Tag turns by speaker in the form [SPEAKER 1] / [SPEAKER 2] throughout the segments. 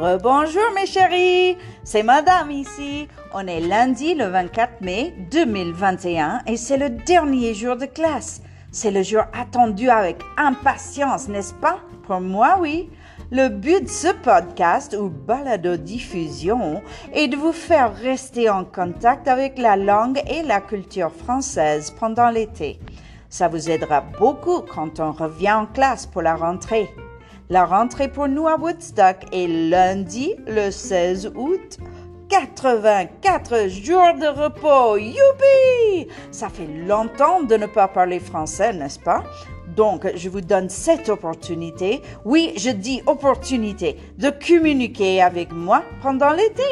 [SPEAKER 1] Bonjour mes chéris, c'est Madame ici. On est lundi le 24 mai 2021 et c'est le dernier jour de classe. C'est le jour attendu avec impatience, n'est-ce pas? Pour moi, oui. Le but de ce podcast ou balado-diffusion est de vous faire rester en contact avec la langue et la culture française pendant l'été. Ça vous aidera beaucoup quand on revient en classe pour la rentrée. La rentrée pour nous à Woodstock est lundi le 16 août. 84 jours de repos. Youpi! Ça fait longtemps de ne pas parler français, n'est-ce pas? Donc, je vous donne cette opportunité, oui, je dis opportunité, de communiquer avec moi pendant l'été.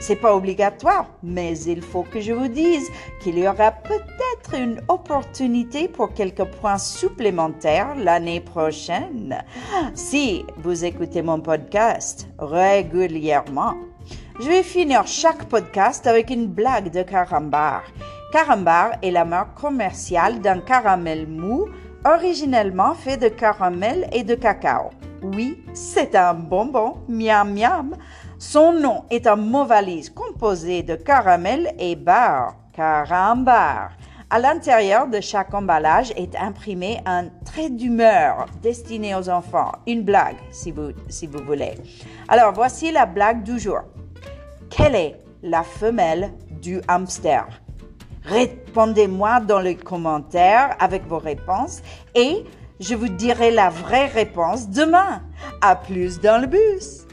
[SPEAKER 1] C'est pas obligatoire, mais il faut que je vous dise qu'il y aura peut-être une opportunité pour quelques points supplémentaires l'année prochaine si vous écoutez mon podcast régulièrement. Je vais finir chaque podcast avec une blague de Carambar. Carambar est la marque commerciale d'un caramel mou originellement fait de caramel et de cacao. Oui, c'est un bonbon, miam miam. Son nom est un mot valise composé de caramel et bar, carambar. À l'intérieur de chaque emballage est imprimé un trait d'humeur destiné aux enfants, une blague si vous, si vous voulez. Alors voici la blague du jour. Quelle est la femelle du hamster? Répondez-moi dans les commentaires avec vos réponses et je vous dirai la vraie réponse demain. À plus dans le bus.